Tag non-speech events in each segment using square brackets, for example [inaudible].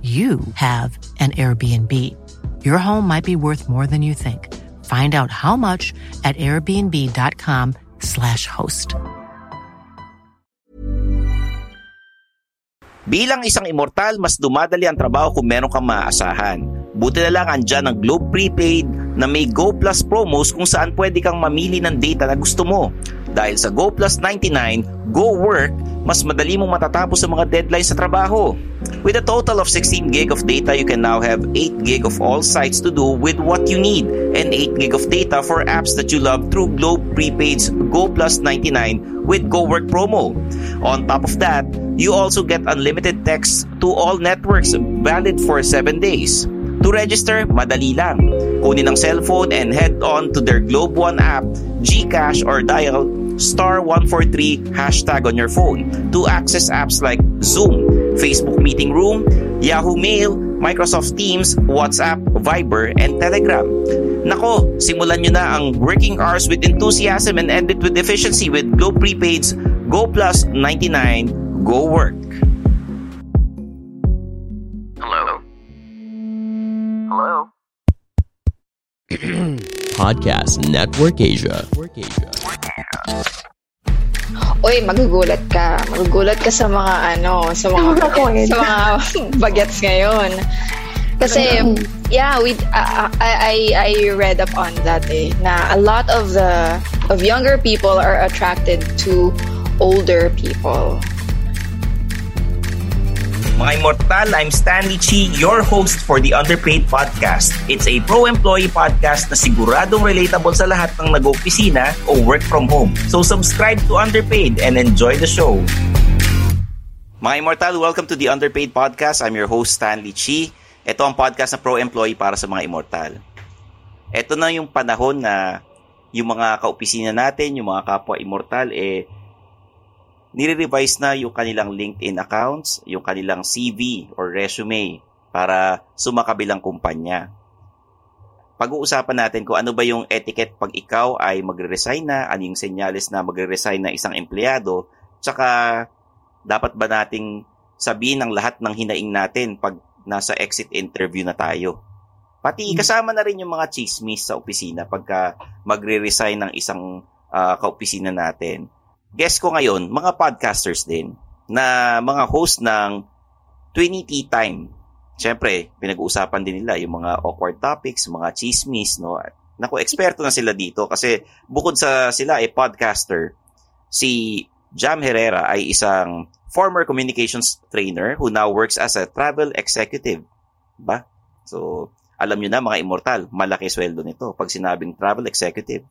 you have an Airbnb. Your home might be worth more than you think. Find out how much at airbnb.com/slash host. Bilang isang immortal, mas dumadali ang trabaho kung meron kang maaasahan. Buti na lang andyan ang Globe Prepaid na may Go Plus promos kung saan pwede kang mamili ng data na gusto mo. Dahil sa Go Plus 99, Go Work, mas madali mong matatapos ang mga deadlines sa trabaho. With a total of 16 gig of data, you can now have 8 gig of all sites to do with what you need and 8 gig of data for apps that you love through Globe Prepaid's Go Plus 99 with Go Work promo. On top of that, you also get unlimited text to all networks valid for 7 days. To register, madali lang. Kunin ang cellphone and head on to their Globe One app, GCash or dial star 143 hashtag on your phone to access apps like Zoom, Facebook Meeting Room, Yahoo Mail, Microsoft Teams, WhatsApp, Viber, and Telegram. Nako, simulan nyo na ang working hours with enthusiasm and end it with efficiency with Globe Prepaid's Go Plus 99 Go Work. Podcast Network Asia. Uy, magugulat ka. Magugulat ka sa mga ano, sa mga sa mga bagets ngayon. Kasi yeah, we uh, I I I read up on that eh na a lot of the of younger people are attracted to older people. Mga Immortal, I'm Stanley Chi, your host for the Underpaid Podcast. It's a pro-employee podcast na siguradong relatable sa lahat ng nag-opisina o work from home. So subscribe to Underpaid and enjoy the show. Mga Immortal, welcome to the Underpaid Podcast. I'm your host, Stanley Chi. Ito ang podcast na pro-employee para sa mga Immortal. Ito na yung panahon na yung mga kaopisina natin, yung mga kapwa Immortal, eh, nire-revise na yung kanilang LinkedIn accounts, yung kanilang CV or resume para sumakabilang kumpanya. Pag-uusapan natin kung ano ba yung etiquette pag ikaw ay magre-resign na, ano yung senyales na magre-resign na isang empleyado, tsaka dapat ba nating sabihin ang lahat ng hinaing natin pag nasa exit interview na tayo. Pati kasama na rin yung mga chismis sa opisina pagka magre-resign ng isang uh, kaopisina natin guest ko ngayon, mga podcasters din, na mga host ng 20 Tea Time. Siyempre, pinag-uusapan din nila yung mga awkward topics, mga chismis, no? Naku, eksperto na sila dito kasi bukod sa sila ay podcaster, si Jam Herrera ay isang former communications trainer who now works as a travel executive. Ba? So, alam nyo na mga immortal, malaki sweldo nito pag sinabing travel executive.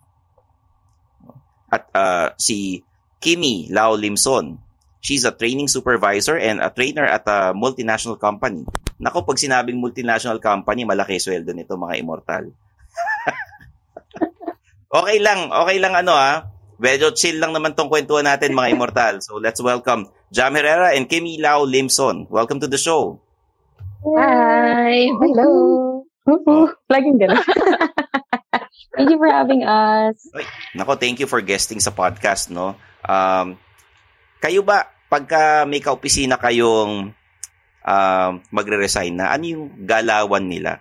At uh, si Kimi Lao Limson. She's a training supervisor and a trainer at a multinational company. Nako, pag sinabing multinational company, malaki sweldo nito mga immortal. [laughs] okay lang, okay lang ano ah. Medyo chill lang naman tong kwentuhan natin mga immortal. So let's welcome Jam Herrera and Kimi Lao Limson. Welcome to the show. Hi! Hello! Woo-hoo. Laging gano'n. [laughs] thank you for having us. Nako, thank you for guesting sa podcast, no? Um, kayo ba, pagka may kaopisina kayong um, magre-resign na, ano yung galawan nila?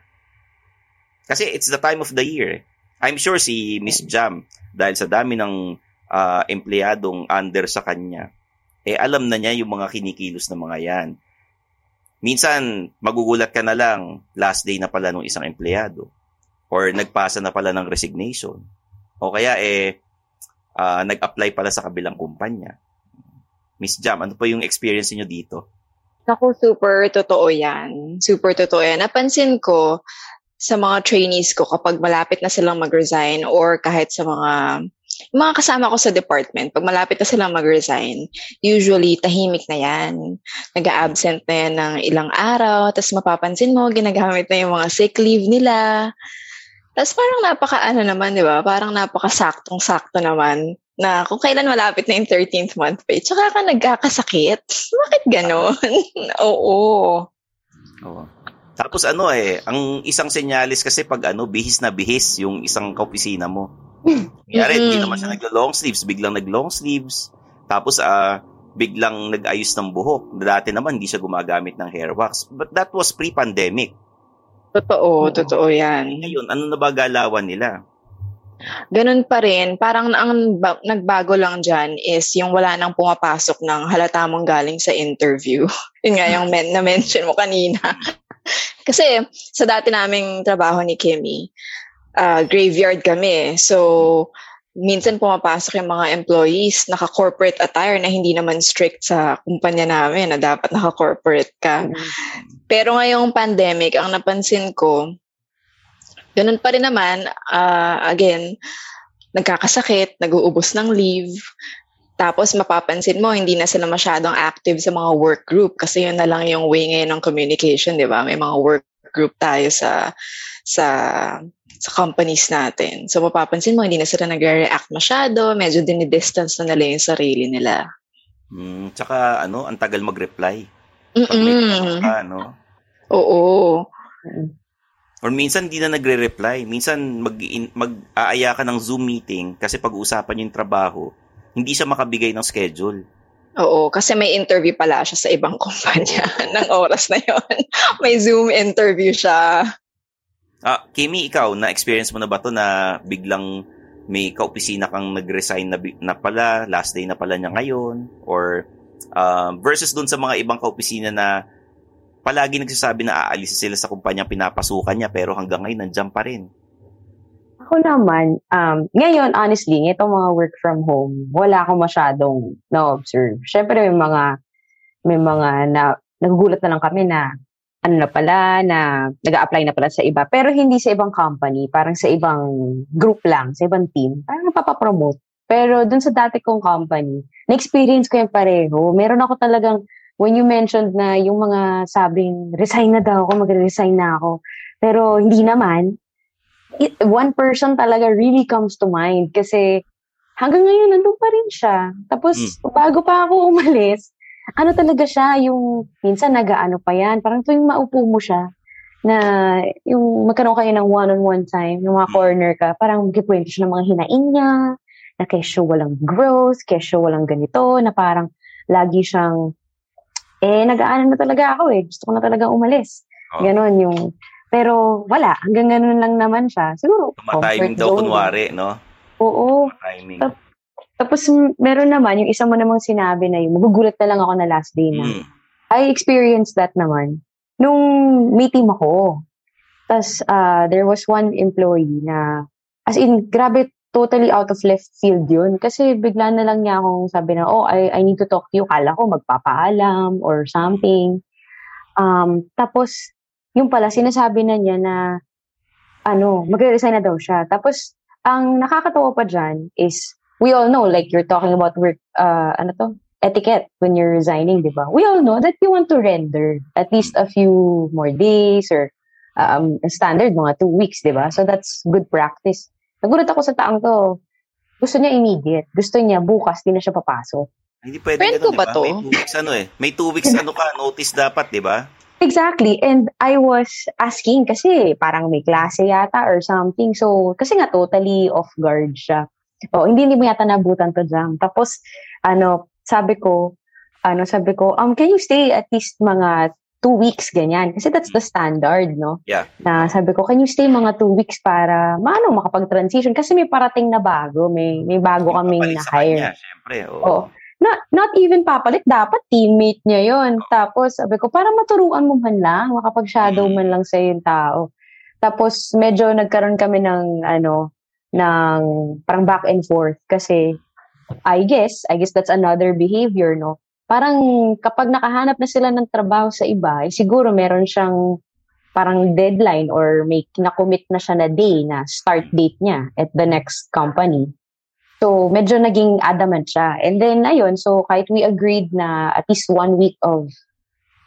Kasi it's the time of the year. I'm sure si Miss Jam, dahil sa dami ng uh, empleyadong under sa kanya, eh alam na niya yung mga kinikilos ng mga yan minsan magugulat ka na lang last day na pala ng isang empleyado or nagpasa na pala ng resignation o kaya eh uh, nag-apply pala sa kabilang kumpanya. Miss Jam, ano pa yung experience niyo dito? Ako, super totoo yan. Super totoo yan. Napansin ko sa mga trainees ko kapag malapit na silang mag-resign or kahit sa mga mga kasama ko sa department, pag malapit na silang mag-resign, usually tahimik na yan. Nag-absent na yan ng ilang araw, tapos mapapansin mo, ginagamit na yung mga sick leave nila. Tapos parang napaka ano naman, di ba? Parang napaka saktong-sakto naman na kung kailan malapit na yung 13th month pay, tsaka ka nagkakasakit. Bakit ganon? [laughs] Oo. Oo. Tapos ano eh, ang isang senyalis kasi pag ano, bihis na bihis yung isang kaopisina mo Kaya mm-hmm. hindi naman siya naglo-long sleeves, biglang nag-long sleeves. Tapos uh, biglang nag-ayos ng buhok. Dati naman hindi siya gumagamit ng hair wax. But that was pre-pandemic. Totoo, Oo. totoo yan. Ngayon, ano na ba galawan nila? Ganun pa rin. Parang ang ba- nagbago lang dyan is yung wala nang pumapasok ng halata mong galing sa interview. [laughs] Yun nga yung men- na-mention mo kanina. [laughs] Kasi sa dati naming trabaho ni Kimmy, uh, graveyard kami. So, minsan pumapasok yung mga employees naka-corporate attire na hindi naman strict sa kumpanya namin na dapat naka-corporate ka. Mm-hmm. Pero ngayong pandemic, ang napansin ko, ganun pa rin naman, uh, again, nagkakasakit, nag-uubos ng leave, tapos mapapansin mo, hindi na sila masyadong active sa mga work group kasi yun na lang yung way ngayon ng communication, di ba? May mga work group tayo sa sa sa companies natin. So mapapansin mo, hindi na sila nagre-react masyado, medyo dinidistance na nila yung sarili nila. Mm, tsaka ano, ang tagal mag-reply. May ka, no? Oo. Or minsan hindi na nagre-reply. Minsan mag, mag-aaya ka ng Zoom meeting kasi pag-uusapan yung trabaho, hindi siya makabigay ng schedule. Oo, kasi may interview pala siya sa ibang [laughs] kumpanya ng oras na yon. [laughs] may Zoom interview siya. Ah, Kimi, ikaw, na-experience mo na ba to na biglang may kaopisina kang nag-resign na, na pala, last day na pala niya ngayon? Or uh, versus dun sa mga ibang kaopisina na palagi nagsasabi na aalis sila sa kumpanya pinapasukan niya pero hanggang ngayon nandiyan pa rin. Ako naman, um, ngayon, honestly, itong mga work from home, wala akong masyadong na-observe. Siyempre, may mga, may mga na, nagugulat na lang kami na ano na pala, na nag apply na pala sa iba. Pero hindi sa ibang company, parang sa ibang group lang, sa ibang team. Parang napapapromote. Pero dun sa dati kong company, na-experience ko yung pareho. Meron ako talagang, when you mentioned na yung mga sabing, resign na daw ako, magre-resign na ako. Pero hindi naman. It, one person talaga really comes to mind kasi hanggang ngayon nandun pa rin siya. Tapos, mm. bago pa ako umalis, ano talaga siya, yung minsan nag-ano pa yan, parang tuwing maupo mo siya, na yung magkaroon kayo ng one-on-one time, yung mga corner ka, parang magkikwento siya ng mga hinaing niya, na kesyo walang growth, kesyo walang ganito, na parang lagi siyang, eh, nag-aano na talaga ako eh, gusto ko na talaga umalis. Oh. Ganon yung, pero wala, hanggang ganun lang naman siya. Siguro, Tumatiming daw kunwari, no? Oo. Timing. Tapos meron naman, yung isa mo namang sinabi na yung magugulat na lang ako na last day na. Mm. I experienced that naman. Nung may team ako. Tapos uh, there was one employee na, as in, grabe, totally out of left field yun. Kasi bigla na lang niya akong sabi na, oh, I, I need to talk to you. Kala ko magpapaalam or something. Um, tapos, yung pala, sinasabi na niya na, ano, magre-resign na daw siya. Tapos, ang nakakatawa pa dyan is, we all know, like you're talking about work, uh, ano to, etiquette when you're resigning, di ba? We all know that you want to render at least a few more days or um, standard mga two weeks, di ba? So that's good practice. Nagulat ako sa taong to. Gusto niya immediate. Gusto niya bukas, di na siya papasok. Hindi pwede Friend ganun, ba diba? to? May two weeks ano eh. May two weeks ano ka, notice dapat, di ba? Exactly. And I was asking kasi parang may klase yata or something. So, kasi nga totally off guard siya. O, hindi, hindi mo yata nabutan to jam. Tapos, ano, sabi ko, ano, sabi ko, um, can you stay at least mga two weeks, ganyan. Kasi that's the standard, no? Yeah. Na sabi ko, can you stay mga two weeks para, maano, makapag-transition? Kasi may parating na bago. May, may bago kaming na-hire. Siyempre, oo. Oh. Not, not even papalit, dapat teammate niya yon. Tapos, sabi ko, para maturuan mo man lang, makapag-shadow man lang sa yung tao. Tapos, medyo nagkaroon kami ng, ano, ng parang back and forth. Kasi, I guess, I guess that's another behavior, no? Parang kapag nakahanap na sila ng trabaho sa iba, eh, siguro meron siyang parang deadline or may kinakommit na siya na day na start date niya at the next company. So, medyo naging adamant siya. And then, ayun, so kahit we agreed na at least one week of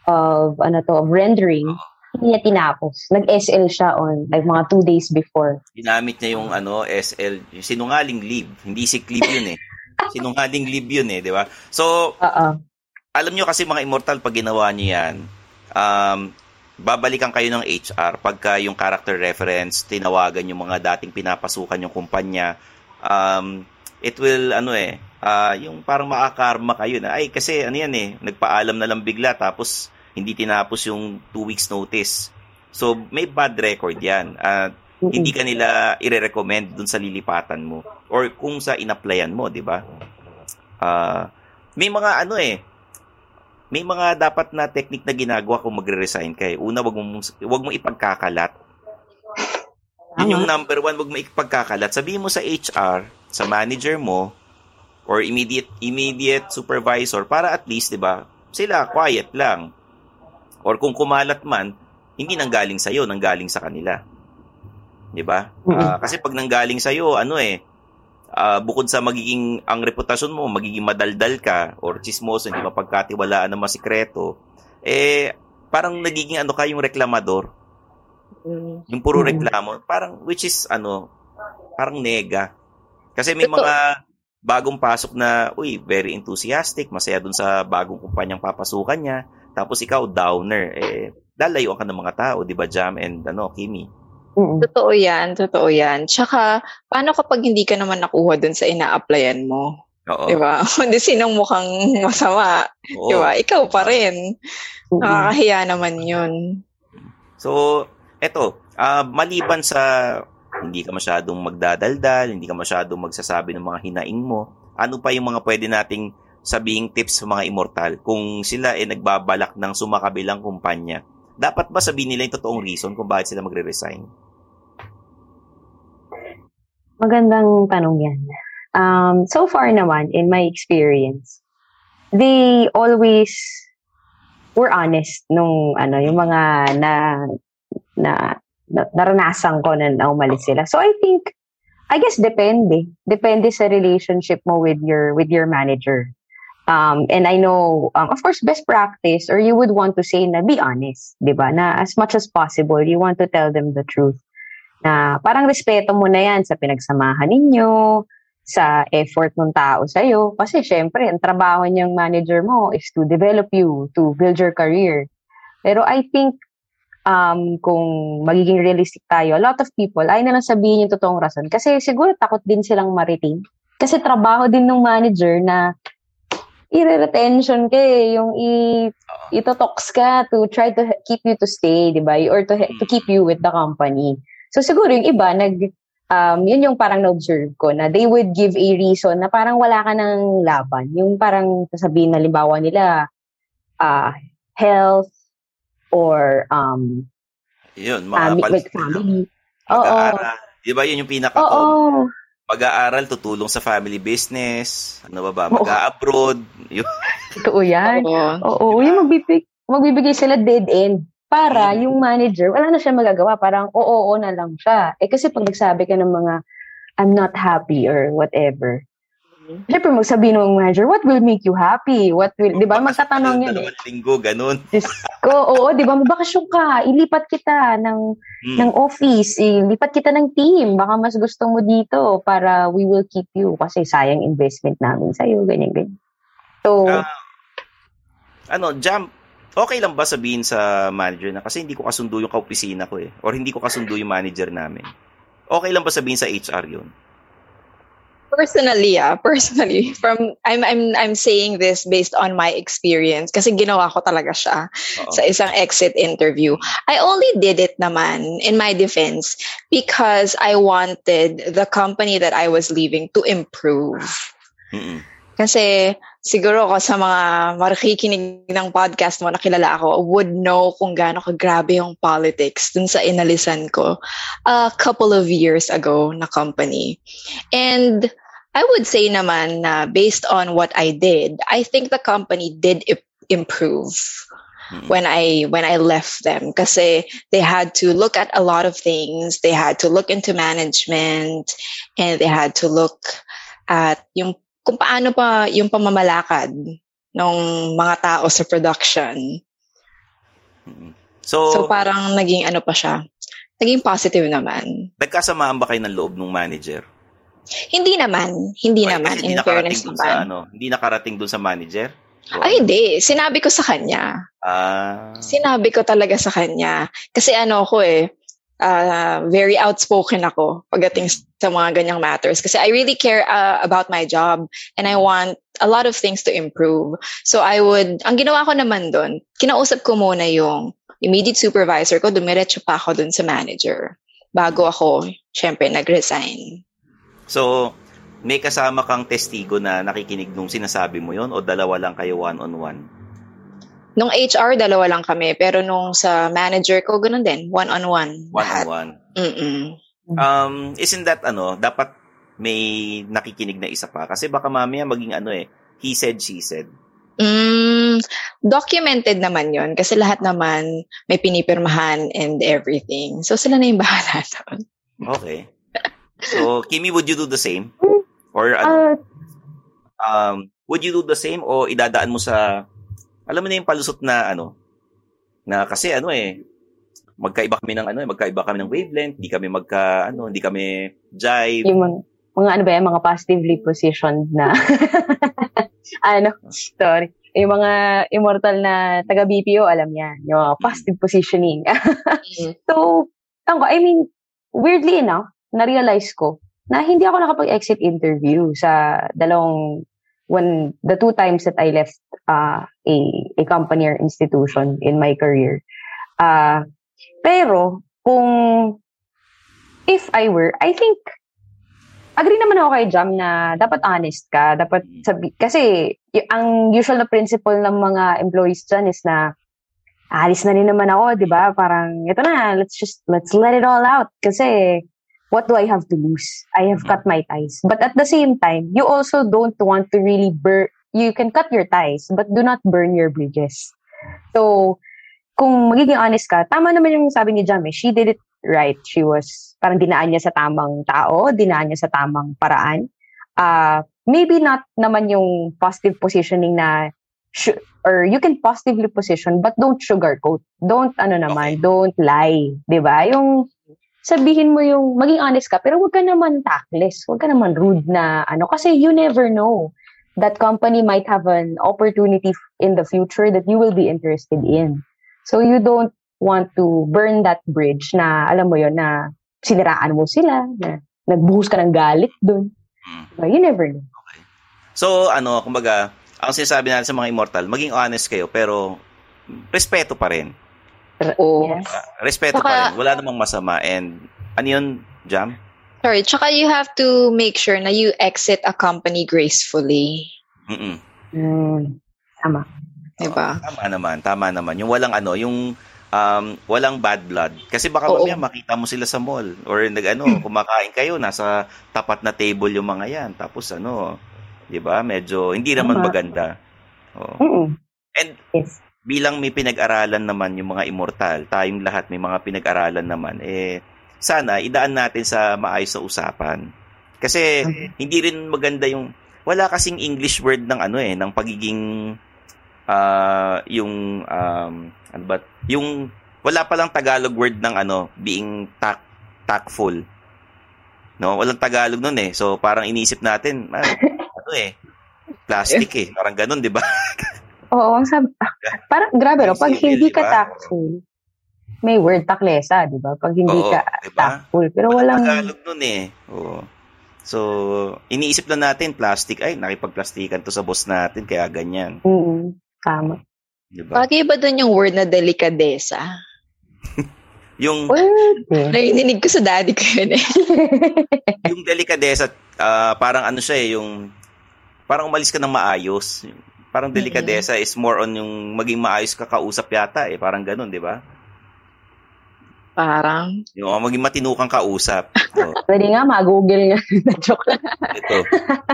of ano to, of rendering, hindi niya tinapos. Nag-SL siya on like mga two days before. Ginamit niya yung ano, SL, yung sinungaling leave. Hindi sick leave yun eh. [laughs] sinungaling leave yun eh, di ba? So, uh-uh. Alam nyo kasi mga immortal, pag ginawa niyo yan, um, babalikan kayo ng HR pagka yung character reference, tinawagan yung mga dating pinapasukan yung kumpanya, um, it will, ano eh, uh, yung parang makakarma kayo na, ay kasi ano yan eh, nagpaalam na lang bigla tapos hindi tinapos yung two weeks notice. So, may bad record yan. At uh, hindi ka nila ire-recommend dun sa lilipatan mo or kung sa in-applyan mo, di ba? Uh, may mga ano eh, may mga dapat na technique na ginagawa kung magre-resign ka eh. Una, wag mo, wag mo ipagkakalat. Yun yung number one, wag mo ipagkakalat. Sabihin mo sa HR, sa manager mo, or immediate immediate supervisor para at least, 'di ba? Sila quiet lang. Or kung kumalat man, hindi nanggaling sa iyo, nanggaling sa kanila. 'Di ba? Uh, kasi pag nanggaling sa iyo, ano eh, uh, bukod sa magiging ang reputasyon mo, magiging madaldal ka or chismoso, hindi mapagkatiwalaan ng mga sikreto, eh parang nagiging ano ka yung reklamador. Mm. Yung puro reklamo, parang which is ano, parang nega. Kasi may Ito. mga bagong pasok na, uy, very enthusiastic, masaya dun sa bagong kumpanyang papasukan niya. Tapos ikaw, downer. Eh, lalayo ka ng mga tao, di ba, Jam and ano, Kimi? Mm-mm. Totoo yan, totoo yan. Tsaka, paano kapag hindi ka naman nakuha dun sa ina-applyan mo? Oo. Di ba? [laughs] Hindi sinong mukhang masama. Oo. Di ba? Ikaw pa rin. Nakakahiya naman yun. So, eto, uh, maliban sa hindi ka masyadong magdadaldal, hindi ka masyadong magsasabi ng mga hinaing mo, ano pa yung mga pwede nating sabing tips sa mga immortal kung sila ay eh, nagbabalak ng sumakabilang kumpanya? Dapat ba sabihin nila yung totoong reason kung bakit sila magre-resign? Magandang tanong yan. Um, so far naman, in my experience, they always were honest nung ano, yung mga na na naranasan ko na, na umalis sila. So I think, I guess depende. Depende sa relationship mo with your with your manager. Um, and I know, um, of course, best practice, or you would want to say na be honest, di ba? Na as much as possible, you want to tell them the truth. Na parang respeto mo na yan sa pinagsamahan ninyo, sa effort ng tao sa'yo. Kasi syempre, ang trabaho niyang manager mo is to develop you, to build your career. Pero I think um, kung magiging realistic tayo, a lot of people ay na lang sabihin yung totoong rason. Kasi siguro takot din silang mariting. Kasi trabaho din ng manager na i-retention ka eh, yung i- itotox ka to try to keep you to stay, di ba? Or to, to keep you with the company. So siguro yung iba, nag, um, yun yung parang na-observe ko na they would give a reason na parang wala ka ng laban. Yung parang sasabihin na limbawa nila, uh, health, or um yun, mga family, like family. Oo. Di ba yun yung pinaka Oo. Pag-aaral, tutulong sa family business. Ano ba ba? Mag-abroad. Totoo yan. Oo. Oo. Diba? Yung magbibig, magbibigay sila dead end. Para mm. yung manager, wala na siya magagawa. Parang oo, oo na lang siya. Eh kasi pag nagsabi ka ng mga I'm not happy or whatever, Siyempre, magsabi ng manager, what will make you happy? What will, di ba? Magtatanong yan. Dalawang linggo, ganun. [laughs] Diyos ko, oo, di ba? Mabakasyon ka, ilipat kita ng, hmm. ng office, ilipat kita ng team. Baka mas gusto mo dito para we will keep you kasi sayang investment namin sa'yo, ganyan, ganyan. So, uh, ano, Jam, okay lang ba sabihin sa manager na kasi hindi ko kasundo yung kaopisina ko eh or hindi ko kasundo yung manager namin? Okay lang ba sabihin sa HR yun? Personally, yeah, personally, [laughs] from I'm I'm I'm saying this based on my experience kasi ginawa ko talaga siya Oo. sa isang exit interview. I only did it naman in my defense because I wanted the company that I was leaving to improve. Mm-mm. Kasi siguro ko sa mga makikinig ng podcast mo na kilala ako would know kung gaano kagrabe yung politics dun sa inalisan ko a couple of years ago na company. And I would say naman na based on what I did, I think the company did improve Mm-mm. when I when I left them kasi they had to look at a lot of things. They had to look into management and they had to look at yung kung paano pa yung pamamalakad ng mga tao sa production. So, So parang naging ano pa siya. Naging positive naman. nagkasamaan ba kayo ng loob ng manager? Hindi naman, hindi Or naman hindi in nakarating fairness naman. sa ano, hindi nakarating dun sa manager? O Ay hindi, sinabi ko sa kanya. Ah, Sinabi ko talaga sa kanya. Kasi ano ako eh, uh, very outspoken ako pagdating sa mga ganyang matters. Kasi I really care uh, about my job and I want a lot of things to improve. So I would, ang ginawa ko naman doon, kinausap ko muna yung immediate supervisor ko, dumiretso pa ako doon sa manager. Bago ako, syempre, nag-resign. so may kasama kang testigo na nakikinig nung sinasabi mo yon o dalawa lang kayo one-on-one? Nung HR, dalawa lang kami. Pero nung sa manager ko, ganun din. One-on-one. One-on-one. Mm-mm. Um, isn't that ano, dapat may nakikinig na isa pa? Kasi baka mamaya maging ano eh, he said, she said. Mm, documented naman yon kasi lahat naman may pinipirmahan and everything. So sila na yung bahala [laughs] doon. Okay. So, Kimi, would you do the same? Or ano, Ah, um, would you do the same o idadaan mo sa, alam mo na yung palusot na ano, na kasi ano eh, magkaiba kami ng ano eh, magkaiba kami ng wavelength, hindi kami magka, ano, hindi kami jive. yung mga, mga ano ba yan, mga positively positioned na, [laughs] ano, sorry. Yung mga immortal na taga-BPO, alam niya. Yung mga positive positioning. [laughs] so, tango, I mean, weirdly enough, na-realize ko na hindi ako nakapag-exit interview sa dalawang when the two times that I left uh, a a company or institution in my career. Uh, pero kung if I were, I think agree naman ako kay Jam na dapat honest ka, dapat sabi kasi y- ang usual na principle ng mga employees dyan is na alis na rin naman ako, 'di ba? Parang ito na, let's just let's let it all out kasi what do I have to lose? I have cut my ties. But at the same time, you also don't want to really burn you can cut your ties, but do not burn your bridges. So, kung magiging honest ka, tama naman yung sabi ni Jam eh. She did it right. She was, parang dinaan niya sa tamang tao, dinaan niya sa tamang paraan. Uh, maybe not naman yung positive positioning na, sh- or you can positively position, but don't sugarcoat. Don't, ano naman, don't lie. ba Yung, sabihin mo yung, maging honest ka, pero wag ka naman tactless. Wag ka naman rude na, ano, kasi you never know. That company might have an opportunity in the future that you will be interested in. So you don't want to burn that bridge na, alam mo yon na siniraan mo sila, na nagbuhos ka ng galit dun. Diba? You never know. So, ano, kumbaga, ang sinasabi natin sa mga immortal, maging honest kayo, pero respeto pa rin. Oo. Yes. Respeto Saka- pa rin. Wala namang masama. And, ano yun, Jam? Sorry, tsaka you have to make sure na you exit a company gracefully. Mm-mm. Mm, tama. Diba? Tama naman, tama naman. Yung walang ano, yung um, walang bad blood. Kasi baka Oo. mamaya makita mo sila sa mall or nag ano, kumakain kayo nasa tapat na table yung mga yan. Tapos ano, 'di ba? Medyo hindi naman Tama. maganda. Oo. Mm-mm. And Yes. Bilang may pinag-aralan naman yung mga immortal, tayong lahat may mga pinag-aralan naman, eh, sana idaan natin sa maayos na usapan. Kasi hindi rin maganda yung, wala kasing English word ng ano eh, ng pagiging, ah, yung, um, ano ba, yung, wala palang Tagalog word ng ano, being tact, tactful. No, walang Tagalog nun eh. So parang iniisip natin, ah, [laughs] ano eh, plastic eh, parang ganun, 'di ba? [laughs] Oo, ang sabi, [laughs] parang grabe no, pag hindi di ka tactful, may word taklesa, di ba? Pag hindi Oo, ka di ba? tactful. Pero walang, Tagalog nun eh. Oo. So, iniisip lang natin, plastic, ay, nakipagplastikan to sa boss natin, kaya ganyan. mm tama. Di ba? Bagay ba doon yung word na delikadesa? [laughs] Yung, Pwede. Narinig ko sa daddy ko yun eh. [laughs] yung delikadesa, ah, parang ano siya eh, yung, parang umalis ka ng maayos. Parang delikadesa is more on yung maging maayos ka kausap yata eh. Parang ganun, di ba? Parang, Yung oh, maging matinukang kausap. [laughs] Oh, Pwede nga, mag-google nga. [laughs] Joke lang. ito.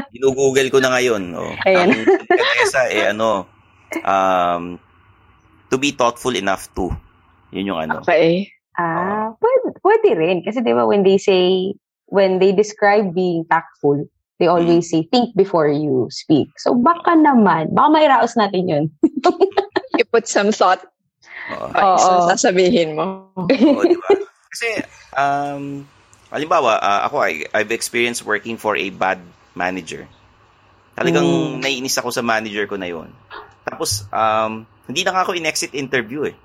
Ginugoogle ko na ngayon. Oh. Ayan. Ang delikadesa eh [laughs] ano, um, to be thoughtful enough to. Yun yung ano. okay. Ah, pwede, pwede rin. Kasi di ba when they say, when they describe being tactful, they always say, think before you speak. So baka naman, baka mairaos natin yun. [laughs] You put some thought Oo. sa Oo. sasabihin mo. Oo, di ba? [laughs] Kasi, um, halimbawa, ah, ako, I, I've experienced working for a bad manager. Talagang Mm. naiinis ako sa manager ko na yon. Tapos, um, hindi na nga ako in-exit interview eh.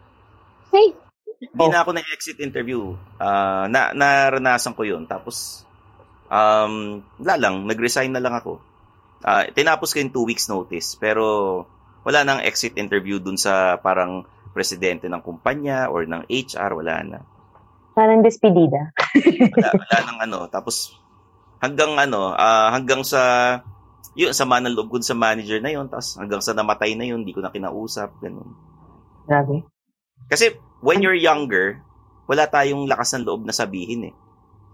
Hey. Hindi Oh. na ako na-exit interview. Ah, na, naranasan ko yun. Tapos, um, wala lang, nag-resign na lang ako. Ah, tinapos ko yung two weeks notice. Pero, wala nang exit interview dun sa parang presidente ng kumpanya or ng HR, wala na. Parang despedida. wala, wala nang ano. Tapos, hanggang ano, ah, hanggang sa, yun, sama ng loob ko sa manager na yun. Tapos, hanggang sa namatay na yun, hindi ko na kinausap. Ganun. Grabe. Kasi, when you're younger, wala tayong lakas ng loob na sabihin eh.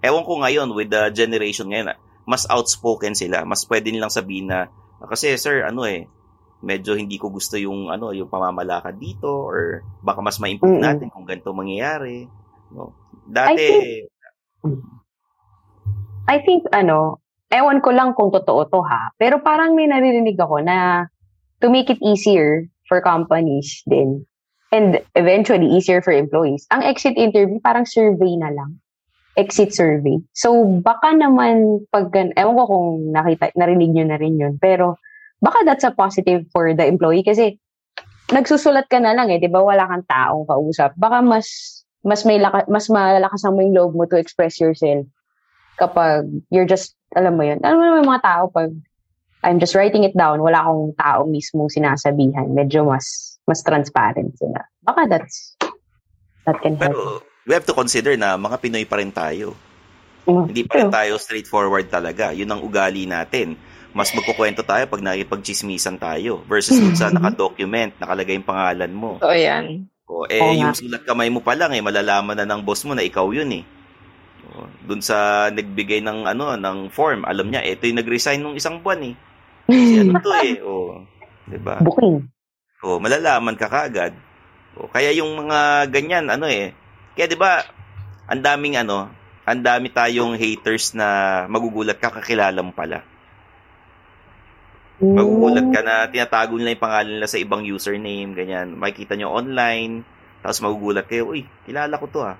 Ewan ko ngayon, with the generation ngayon, mas outspoken sila. Mas pwede nilang sabihin na, "Ah, kasi sir, ano eh, medyo hindi ko gusto yung ano yung pamamalakad dito or baka mas ma-improve Mm-mm. natin kung ganito mangyayari. No? Dati, I think, ano, ewan ko lang kung totoo to ha, pero parang may naririnig ako na to make it easier for companies din and eventually easier for employees, ang exit interview parang survey na lang. Exit survey. So, baka naman pag, ewan ko kung nakita, narinig nyo na rin yun, pero baka that's a positive for the employee kasi nagsusulat ka na lang eh, 'di ba? Wala kang taong kausap. Baka mas mas may laka, mas malakasan mo yung loob mo to express yourself kapag you're just alam mo yun. Alam mo naman mga tao pag I'm just writing it down, wala akong tao mismong sinasabihan. Medyo mas mas transparent sila. Baka that's that can help. pero we have to consider na mga Pinoy pa rin tayo. Mm, Hindi pa rin tayo straightforward talaga. Yun ang ugali natin. Mas magkukwento tayo pag nakipagchismisan tayo versus dun sa naka-document, nakalagay yung pangalan mo. O yan. O, eh, Oo nga. yung sulat kamay mo pa lang, eh, malalaman na ng boss mo na ikaw yun eh. O, dun sa nagbigay ng ano ng form, alam niya, ito yung nag-resign nung isang buwan eh. Si ano to eh. [laughs] O, 'di ba? Booking. O, malalaman ka kaagad. O, kaya yung mga ganyan, ano eh. Kaya 'di ba, ang daming ano, ang dami tayong haters na magugulat ka kakilala mo pala. Magugulat ka na tinatago nila yung pangalan nila sa ibang username, ganyan. Makikita nyo online, tapos magugulat kayo, uy, kilala ko to ah.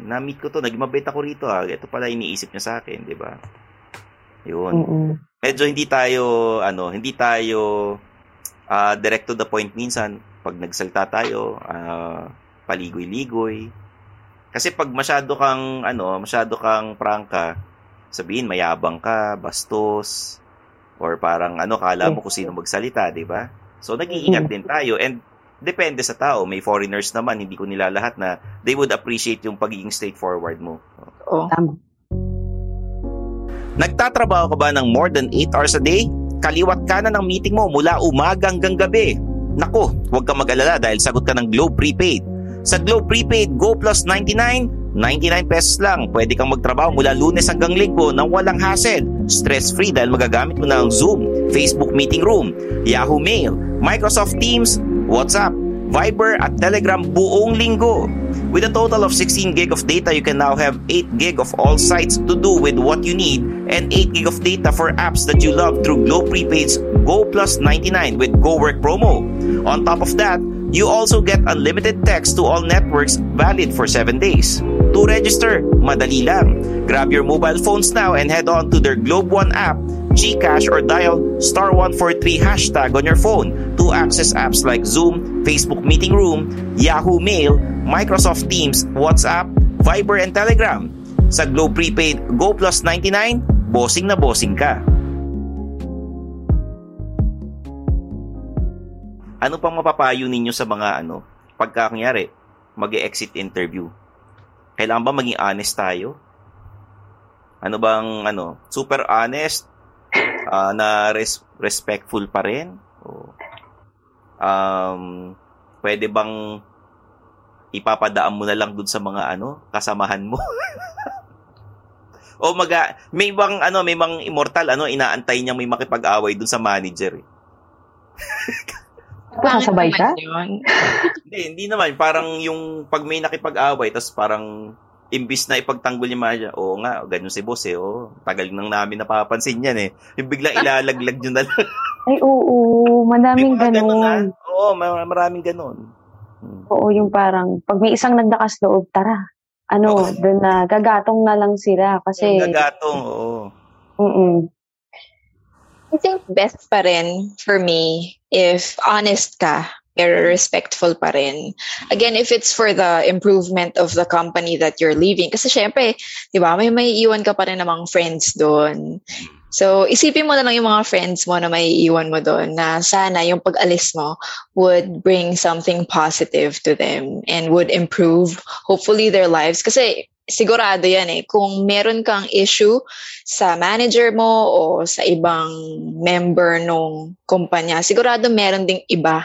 Na-meet ko to, naging mabait ako rito ah. Ito pala iniisip niya sa akin, di ba? Yun. Mm-mm. Medyo hindi tayo, ano, hindi tayo ah, direct to the point minsan. Pag nagsalita tayo, ah, paligoy-ligoy. Kasi pag masyado kang, ano, masyado kang prangka, sabihin mayabang ka, bastos, or parang ano, kala mo kung sino magsalita, di ba? So, nag-iingat din tayo. And depende sa tao. May foreigners naman, hindi ko nila lahat na they would appreciate yung pagiging straightforward mo. Oo. Tama. Nagtatrabaho ka ba ng more than 8 hours a day? Kaliwat ka na ng meeting mo mula umaga hanggang gabi. Nako, huwag ka mag-alala dahil sagot ka ng Globe Prepaid. Sa Globe Prepaid Go Plus 99, 99 pesos lang. Pwede kang magtrabaho mula lunes hanggang linggo nang walang hassle. Stress-free dahil magagamit mo na ang Zoom, Facebook Meeting Room, Yahoo Mail, Microsoft Teams, WhatsApp, Viber at Telegram buong linggo. With a total of 16 gig of data, you can now have 8 gig of all sites to do with what you need and 8 gig of data for apps that you love through Globe Prepaid's Go Plus 99 with Go Work promo. On top of that, you also get unlimited text to all networks valid for 7 days. To register, madali lang. Grab your mobile phones now and head on to their Globe One app. GCash, or dial star 143 hashtag on your phone to access apps like Zoom, Facebook Meeting Room, Yahoo Mail, Microsoft Teams, WhatsApp, Viber, and Telegram. Sa Globe Prepaid Go Plus 99, bossing na bossing ka. Ano pang mapapayo ninyo sa mga ano, pagka kunyari, mag-exit interview? Kailangan ba maging honest tayo? Ano bang ano, super honest uh, na res- respectful pa rin? O, um, pwede bang ipapadaan mo na lang dun sa mga ano, kasamahan mo? [laughs] o maga may bang ano, may bang immortal ano, inaantay niya may makipag-away dun sa manager. Eh. [laughs] Sasabay ka? [laughs] [laughs] hindi, hindi naman. Parang yung pag may nakipag-away, tapos parang imbis na ipagtanggol yung mga oo nga, ganun si boss eh, oh, tagal nang namin napapansin yan eh. Yung biglang ilalaglag nyo na lang. Ay, oo, madaming ganun. ganun oo, maraming ganun. Hmm. Oo, yung parang, pag may isang nagdakas loob, tara, ano, oh. doon na, gagatong na lang sila kasi... Gagatong, oo. Mm I think best pa rin for me if honest ka, pero respectful pa rin. Again, if it's for the improvement of the company that you're leaving. Kasi syempre, di ba, may may iwan ka pa rin namang friends doon. So, isipin mo na lang yung mga friends mo na may iwan mo doon na sana yung pag-alis mo would bring something positive to them and would improve, hopefully, their lives. Kasi sigurado yan eh. Kung meron kang issue sa manager mo o sa ibang member nung kumpanya, sigurado meron ding iba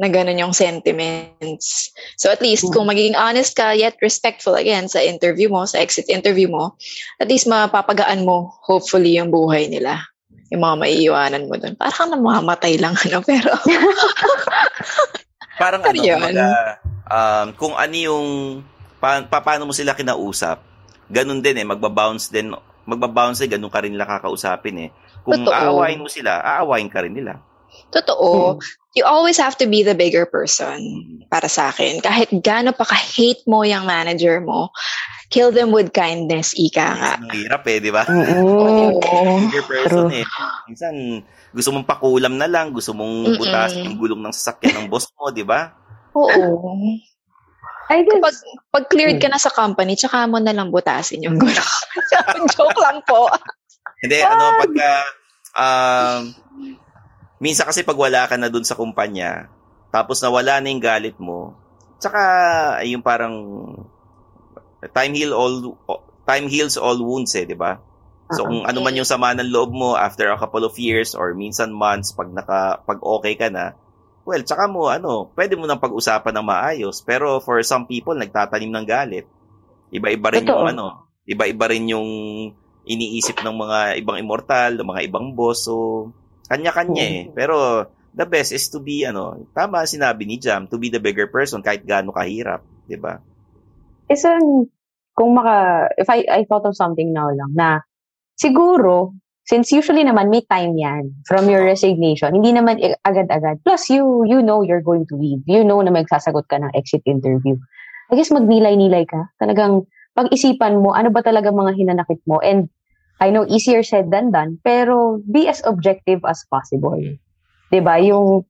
na ganun yung sentiments. So at least, kung magiging honest ka, yet respectful again sa interview mo, sa exit interview mo, at least mapapagaan mo, hopefully, yung buhay nila. Yung mga maiiwanan mo doon. Parang namamatay lang, ano, pero... [laughs] Parang ano, mga, um, kung ano yung pa, pa, paano mo sila kinausap, ganun din eh, magbabounce din, magbabounce din, ganun ka rin nila kakausapin eh. Kung Totoo. aawain mo sila, aawain ka rin nila. Totoo. Hmm. You always have to be the bigger person para sa akin. Kahit gaano pa ka-hate mo yung manager mo, kill them with kindness, ika nga. Ang hirap eh, di ba? Oo. [laughs] Bigger person eh. Minsan, gusto mong pakulam na lang, gusto mong butas yung gulong ng sasakyan ng boss mo, di ba? Oo. [laughs] I guess, pag, pag cleared ka na sa company, tsaka mo na lang butasin yung gulo. [laughs] Joke lang po. Hindi, ano, pagka, um, minsan kasi pag wala ka na dun sa kumpanya, tapos nawala na yung galit mo, tsaka, yung parang, time heal all, time heals all wounds eh, di ba? So kung ano man yung sama ng loob mo after a couple of years or minsan months pag naka pag okay ka na, Well, tsaka mo, ano, pwede mo nang pag-usapan ng maayos. Pero for some people, nagtatanim ng galit. Iba-iba rin Totoo. yung, ano, iba-iba rin yung iniisip ng mga ibang immortal, ng mga ibang boss. So, kanya-kanya eh. Pero, the best is to be, ano, tama sinabi ni Jam, to be the bigger person kahit gaano kahirap. ba diba? Isang, kung maka, if I, I thought of something now lang, na siguro, Since usually naman may time yan from your resignation, hindi naman agad-agad. Plus, you you know you're going to leave. You know na magsasagot ka ng exit interview. I guess magnilay-nilay ka. Talagang pag-isipan mo, ano ba talaga mga hinanakit mo? And I know easier said than done, pero be as objective as possible. Mm. 'Di ba? Yung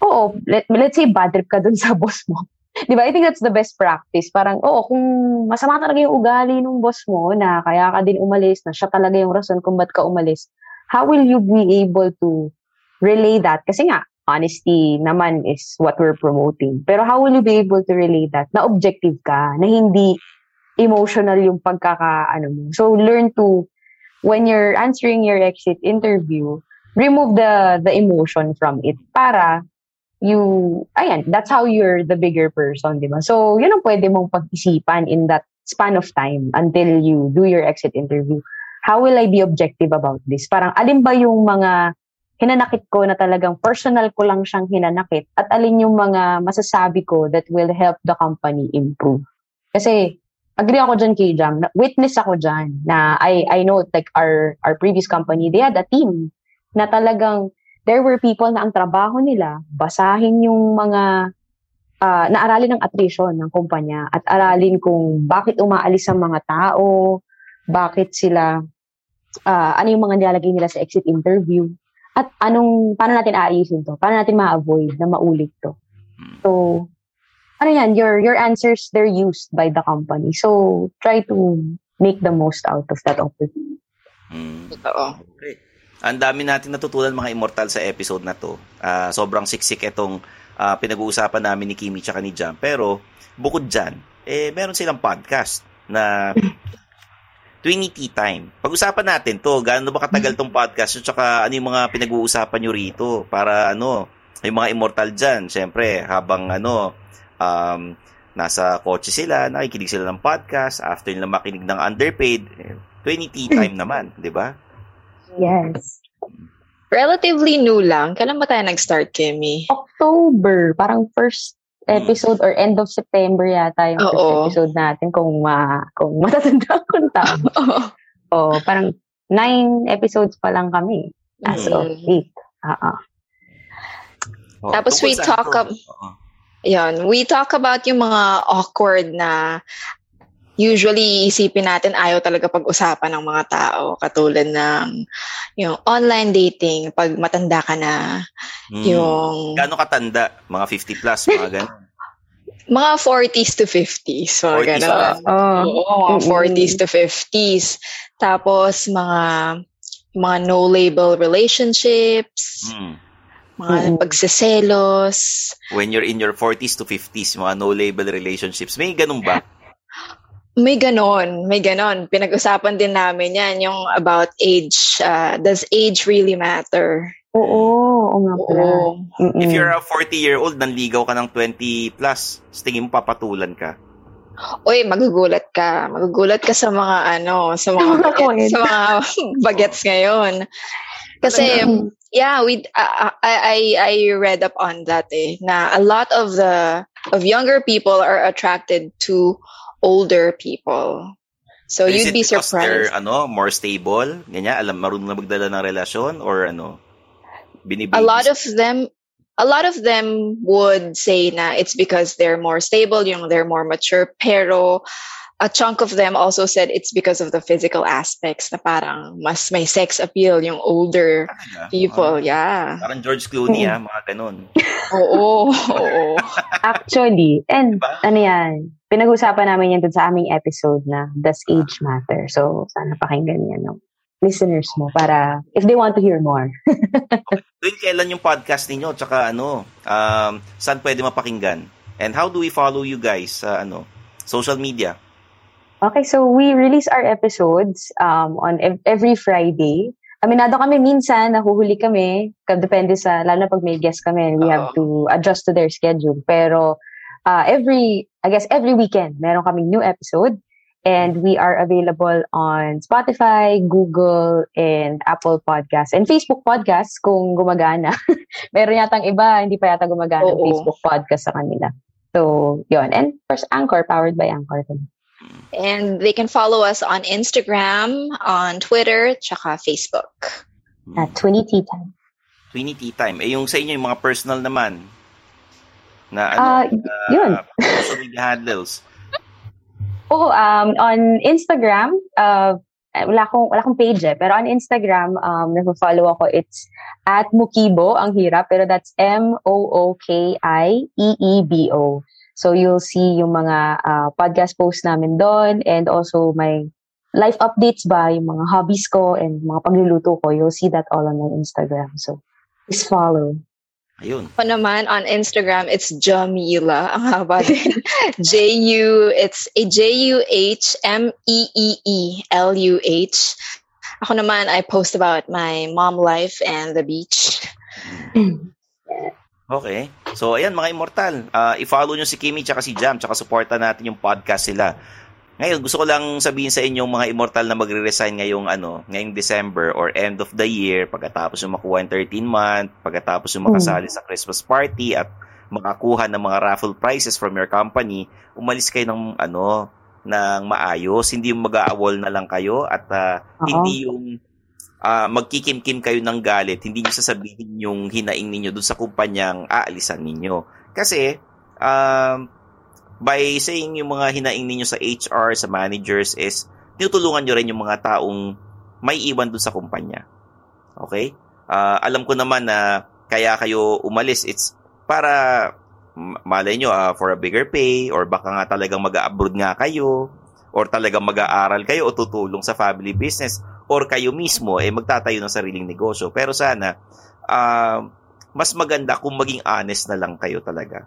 oo, let, let's say bad trip ka dun sa [laughs] boss mo. [laughs] Di ba? I think that's the best practice. Parang, oo, kung masama talaga yung ugali ng boss mo na kaya ka din umalis, na siya talaga yung rason kung ba't ka umalis, how will you be able to relay that? Kasi nga, honesty naman is what we're promoting. Pero how will you be able to relay that? Na objective ka, na hindi emotional yung pagkaka, ano mo. So, learn to, when you're answering your exit interview, remove the the emotion from it para you, ayan, that's how you're the bigger person, di ba? So, yun ang pwede mong pag-isipan in that span of time until you do your exit interview. How will I be objective about this? Parang, alin ba yung mga hinanakit ko na talagang personal ko lang siyang hinanakit at alin yung mga masasabi ko that will help the company improve. Kasi, agree ako dyan kay Jam. Witness ako dyan na I, I know like our, our previous company, they had a team na talagang there were people na ang trabaho nila, basahin yung mga, uh, naaralin ng attrition ng kumpanya at aralin kung bakit umaalis ang mga tao, bakit sila uh, ano yung mga nilalagay nila sa exit interview, at anong, paano natin aayusin to? Paano natin ma-avoid na maulit to? So, ano yan, your, your answers, they're used by the company. So, try to make the most out of that opportunity. Mm. Totoo. Okay. Ang dami natin natutunan mga immortal sa episode na to. Ah, sobrang siksik itong ah, pinag-uusapan namin ni Kimi tsaka ni Jam. Pero, bukod dyan, eh, meron silang podcast na Twinity Time. Pag-usapan natin to, gaano ba katagal tong podcast at saka ano yung mga pinag-uusapan nyo rito para ano, yung mga immortal dyan, syempre, habang ano, um, nasa kotse sila, nakikinig sila ng podcast, after nila makinig ng underpaid, eh, Twinity Time naman, di ba? Yes. Relatively new lang. Kailan ba tayo nag-start, Kimmy? October, parang first episode or end of September yata yung first Oo. episode natin kung ma kung [laughs] matatanda ko tama. [laughs] oh, parang nine episodes pa lang kami as of Mm. eight. Oo. Oh, Tapos we talk ab- Oo. Yan. We talk about yung mga awkward na usually isipin natin ayaw talaga pag-usapan ng mga tao. Katulad ng yung online dating, pag matanda ka na, Hmm. yung Gaano katanda? Mga 50 plus, mga ganun. [laughs] mga 40s to 50s. Mga 40s ganun. Oh. Oo, mga Mm-mm. 40s to 50s. Tapos mga mga no-label relationships, Hmm. mga Mm-mm. pagseselos. When you're in your 40s to 50s, mga no-label relationships, may ganun ba? [laughs] May ganon, may ganon. Pinag-usapan din namin yan, yung about age. Uh, does age really matter? Oo, oo nga pala. If you're a 40-year-old, nanligaw ka ng 20 plus, sa tingin mo papatulan ka. Uy, magugulat ka. Magugulat ka sa mga ano, sa mga Mga bagets, sa mga bagets [laughs] ngayon. Kasi yeah, we uh, I I I read up on that eh na a lot of the of younger people are attracted to older people. So Is you'd be because they're surprised. ano, more stable? Ganyan, alam, marunong na magdala ng relasyon? Or ano? Binibabies? A lot of them a lot of them would say na it's because they're more stable, yung they're more mature, pero a chunk of them also said it's because of the physical aspects na parang mas may sex appeal yung older Talaga? people. Ah, Yeah. parang George Clooney, ha? Mga ganun. Oo. [laughs] Oo. Actually, and Diba? ano yan, pinag-usapan namin yan dun sa aming episode na Does Age Matter? So, sana pakinggan yan ng listeners mo para if they want to hear more. [laughs] Doon kailan yung podcast ninyo? Tsaka ano, um, saan pwede mapakinggan? And how do we follow you guys sa ano, social media? Okay, so we release our episodes um, on ev- every Friday. Aminado kami minsan, nahuhuli kami. Ka- Depende sa, lalo na pag may guest kami, we have to adjust to their schedule. Pero uh, every, I guess every weekend, meron kaming new episode. And we are available on Spotify, Google, and Apple Podcasts. And Facebook Podcasts kung gumagana. [laughs] meron yatang iba, hindi pa yata gumagana Oo. Facebook Podcast sa kanila. So, yon And of course, Anchor, powered by Anchor. And they can follow us on Instagram, on Twitter, tsaka Facebook. At 20 tea time. Twinny Tea Time. Eh, yung sa inyo, yung mga personal naman, na ano, Ah, ah, yun. [laughs] media handles. Oo, um, on Instagram, uh, wala akong, wala akong page eh, pero on Instagram, um, nag-follow ako, it's at Mukibo, ang hirap, pero that's M-O-O-K-I-E-E-B-O. So you'll see yung mga uh, podcast posts namin doon and also my life updates ba, yung mga hobbies ko and mga pagluluto ko, you'll see that all on my Instagram. So please follow. Ayun. Ako naman, on Instagram, it's Jamila. Ang haba din. [laughs] J-U, it's a J-U-H-M-E-E-E-L-U-H. Ako naman, I post about my mom life and the beach. Okay. So, ayan mga immortal. Ah, i-follow nyo si Kimi tsaka si Jam tsaka supportan natin yung podcast sila. Ngayon, gusto ko lang sabihin sa inyong mga immortal na magre-resign ngayong ano, ngayong December or end of the year pagkatapos yung makuha yung 13 month, pagkatapos yung makasali sa Christmas party at makakuha ng mga raffle prizes from your company, umalis kayo ng ano, ng maayos, hindi yung mag-aawol na lang kayo at ah, Oo. hindi yung ah, magkikimkim kayo ng galit, hindi niyo sasabihin yung hinaing ninyo doon sa kumpanyang aalisan ninyo. Kasi, um, by saying yung mga hinaing ninyo sa HR, sa managers is, tinutulungan nyo rin yung mga taong may iwan dun sa kumpanya. Okay? Uh, alam ko naman na kaya kayo umalis, it's para malay nyo uh, for a bigger pay or baka nga talagang mag-abroad nga kayo or talagang mag-aaral kayo o tutulong sa family business or kayo mismo eh magtatayo ng sariling negosyo. Pero sana uh, mas maganda kung maging honest na lang kayo talaga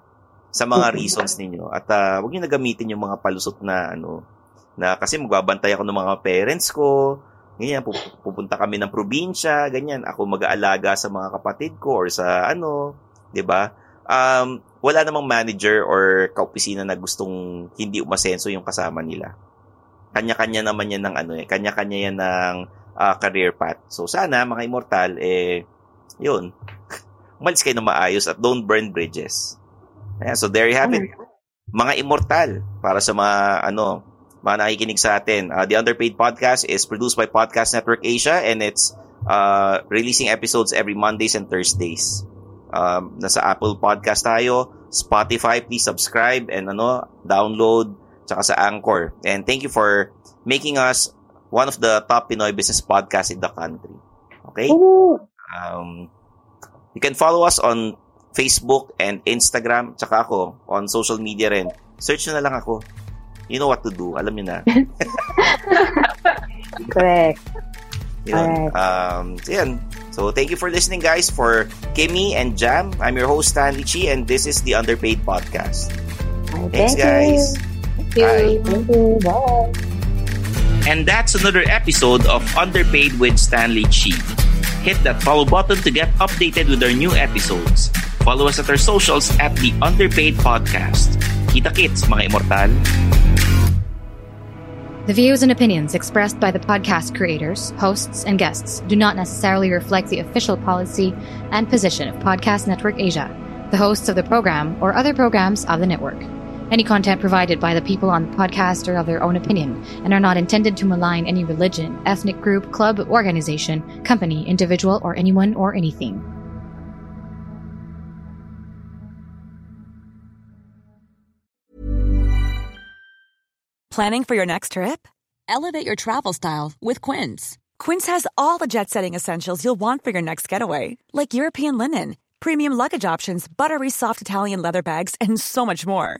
sa mga reasons ninyo. At uh, huwag niyo nagamitin yung mga palusot na ano na kasi magbabantay ako ng mga parents ko ganyan pupunta kami ng probinsya ganyan. Ako mag-aalaga sa mga kapatid ko or sa ano 'di ba? Um wala namang manager or kaopisina na gustong hindi umasenso yung kasama nila kanya-kanya naman yan ng ano eh kanya-kanya yan ng uh, career path so sana mga immortal eh yun [laughs] umalis kayo na maayos at don't burn bridges. Ayan, so there you have it. Mga immortal para sa mga ano, mga nakikinig sa atin. Uh, the Underpaid Podcast is produced by Podcast Network Asia and it's uh, releasing episodes every Mondays and Thursdays. Um, nasa Apple Podcast tayo, Spotify, please subscribe and ano, download, tsaka sa Anchor. And thank you for making us one of the top Pinoy business podcasts in the country. Okay? Um, You can follow us on Facebook and Instagram, tsaka ako on social media rin. Search na lang ako. You know what to do. Alam nyo na. [laughs] [laughs] Correct. Yun. Um, so, yan. So, thank you for listening, guys, for Kimmy and Jam. I'm your host, Stanley Chi, and this is the Underpaid Podcast. Thanks, guys. Thank you. Bye. Thank you. Bye. And that's another episode of Underpaid with Stanley Chi. hit that follow button to get updated with our new episodes. Follow us at our socials at The Underpaid Podcast. Kita kits, mga immortal. The views and opinions expressed by the podcast creators, hosts, and guests do not necessarily reflect the official policy and position of Podcast Network Asia, the hosts of the program, or other programs of the network. Any content provided by the people on the podcast are of their own opinion and are not intended to malign any religion, ethnic group, club, organization, company, individual, or anyone or anything. Planning for your next trip? Elevate your travel style with Quince. Quince has all the jet setting essentials you'll want for your next getaway, like European linen, premium luggage options, buttery soft Italian leather bags, and so much more